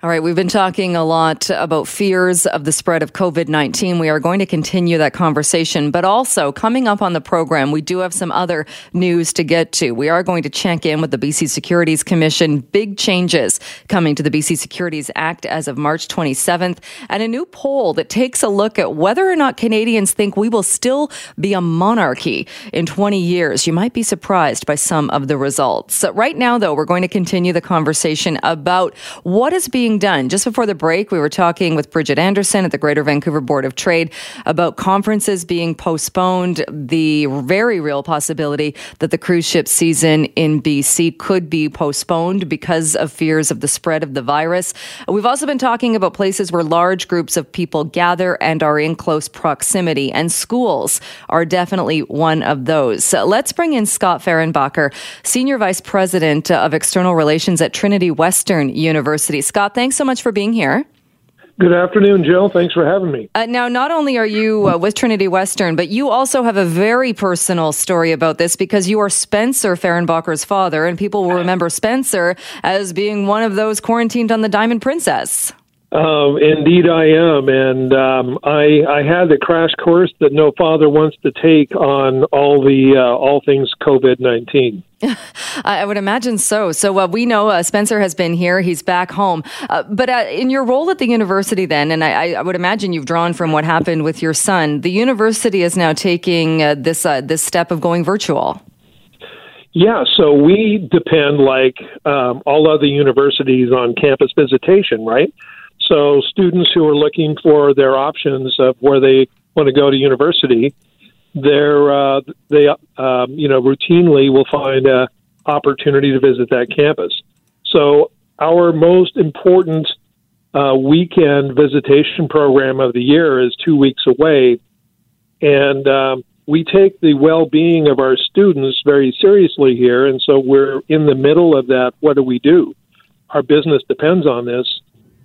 All right, we've been talking a lot about fears of the spread of COVID 19. We are going to continue that conversation, but also coming up on the program, we do have some other news to get to. We are going to check in with the BC Securities Commission. Big changes coming to the BC Securities Act as of March 27th, and a new poll that takes a look at whether or not Canadians think we will still be a monarchy in 20 years. You might be surprised by some of the results. Right now, though, we're going to continue the conversation about what is being being done. Just before the break, we were talking with Bridget Anderson at the Greater Vancouver Board of Trade about conferences being postponed, the very real possibility that the cruise ship season in BC could be postponed because of fears of the spread of the virus. We've also been talking about places where large groups of people gather and are in close proximity, and schools are definitely one of those. So let's bring in Scott Fehrenbacher, Senior Vice President of External Relations at Trinity Western University. Scott, thanks so much for being here. Good afternoon, Jill. Thanks for having me. Uh, now, not only are you uh, with Trinity Western, but you also have a very personal story about this because you are Spencer Fehrenbacher's father, and people will remember Spencer as being one of those quarantined on the Diamond Princess. Um, indeed, I am, and um, I I had the crash course that no father wants to take on all the uh, all things COVID nineteen. I would imagine so. So uh, we know uh, Spencer has been here; he's back home. Uh, but uh, in your role at the university, then, and I, I, would imagine you've drawn from what happened with your son. The university is now taking uh, this this step of going virtual. Yeah, so we depend, like um, all other universities, on campus visitation, right? So students who are looking for their options of where they want to go to university, they're uh, they um, you know routinely will find a opportunity to visit that campus. So our most important uh, weekend visitation program of the year is two weeks away, and um, we take the well-being of our students very seriously here, and so we're in the middle of that. What do we do? Our business depends on this,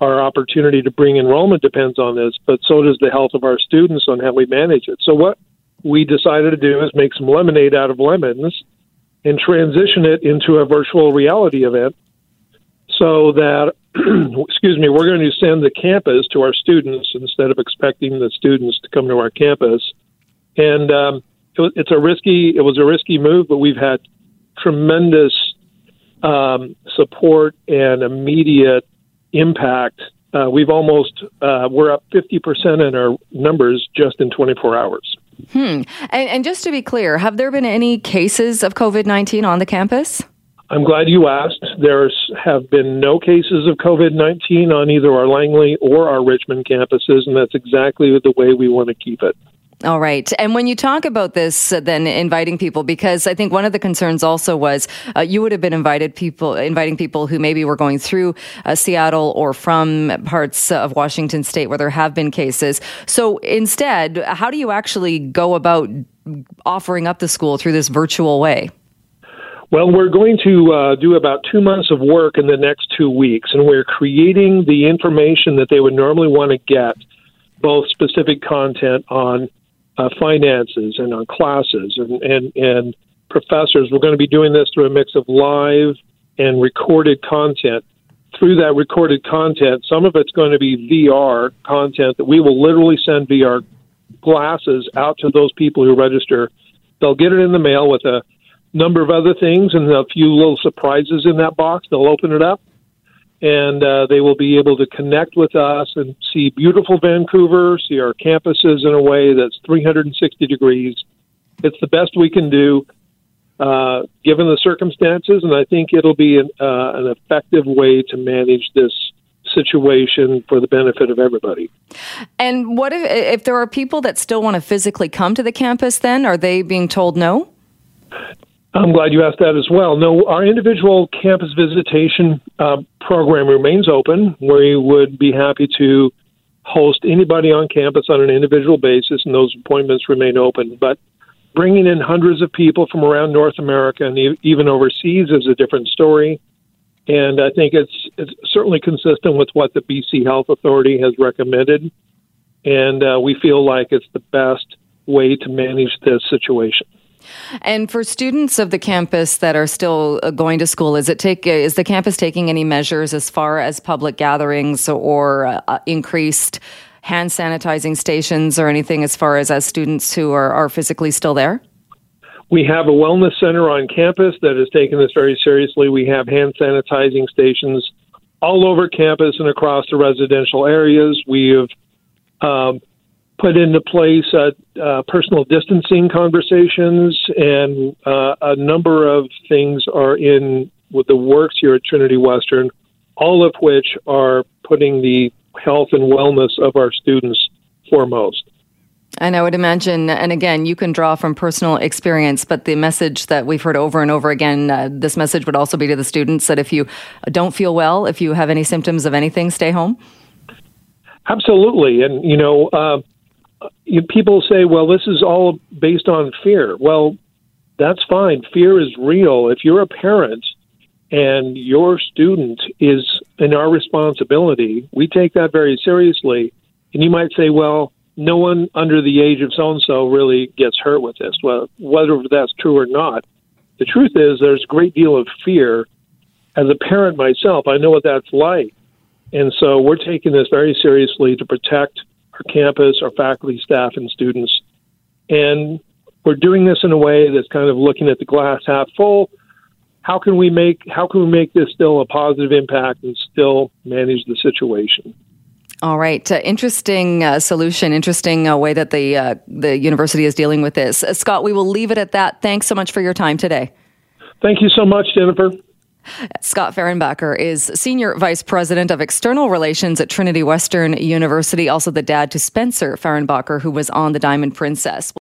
our opportunity to bring enrollment depends on this, but so does the health of our students on how we manage it. So what we decided to do is make some lemonade out of lemons and transition it into a virtual reality event so that excuse me, we're going to send the campus to our students instead of expecting the students to come to our campus. And um, it, it's a risky, it was a risky move, but we've had tremendous um, support and immediate impact. Uh, we've almost uh, we're up 50% in our numbers just in 24 hours. Hmm. And, and just to be clear, have there been any cases of COVID 19 on the campus? I'm glad you asked. There have been no cases of COVID 19 on either our Langley or our Richmond campuses, and that's exactly the way we want to keep it. All right. And when you talk about this, uh, then inviting people, because I think one of the concerns also was uh, you would have been invited people, inviting people who maybe were going through uh, Seattle or from parts of Washington state where there have been cases. So instead, how do you actually go about offering up the school through this virtual way? Well, we're going to uh, do about two months of work in the next two weeks, and we're creating the information that they would normally want to get, both specific content on uh, finances and on classes and, and, and professors. We're going to be doing this through a mix of live and recorded content. Through that recorded content, some of it's going to be VR content that we will literally send VR glasses out to those people who register. They'll get it in the mail with a number of other things and a few little surprises in that box. They'll open it up and uh, they will be able to connect with us and see beautiful Vancouver, see our campuses in a way that's 360 degrees. It's the best we can do uh, given the circumstances, and I think it'll be an, uh, an effective way to manage this situation for the benefit of everybody. And what if, if there are people that still want to physically come to the campus? Then are they being told no? I'm glad you asked that as well. No, our individual campus visitation uh, program remains open. We would be happy to host anybody on campus on an individual basis, and those appointments remain open. But bringing in hundreds of people from around North America and even overseas is a different story. And I think it's, it's certainly consistent with what the BC Health Authority has recommended. and uh, we feel like it's the best way to manage the situation. And for students of the campus that are still uh, going to school, is it take is the campus taking any measures as far as public gatherings or uh, increased hand sanitizing stations or anything as far as as students who are, are physically still there? We have a wellness center on campus that has taken this very seriously. We have hand sanitizing stations all over campus and across the residential areas. We have um, put into place uh, uh, personal distancing conversations, and uh, a number of things are in with the works here at Trinity Western, all of which are putting the health and wellness of our students foremost. And I would imagine, and again, you can draw from personal experience, but the message that we've heard over and over again, uh, this message would also be to the students that if you don't feel well, if you have any symptoms of anything, stay home. Absolutely. And, you know, uh, you, people say, well, this is all based on fear. Well, that's fine. Fear is real. If you're a parent and your student is in our responsibility, we take that very seriously. And you might say, well, no one under the age of so and so really gets hurt with this. Well, whether that's true or not, the truth is there's a great deal of fear. As a parent myself, I know what that's like. And so we're taking this very seriously to protect our campus, our faculty, staff, and students. And we're doing this in a way that's kind of looking at the glass half full. How can we make how can we make this still a positive impact and still manage the situation? All right, uh, interesting uh, solution. Interesting uh, way that the uh, the university is dealing with this. Uh, Scott, we will leave it at that. Thanks so much for your time today. Thank you so much, Jennifer. Scott Fehrenbacher is Senior Vice President of External Relations at Trinity Western University, also the dad to Spencer Fehrenbacher, who was on the Diamond Princess.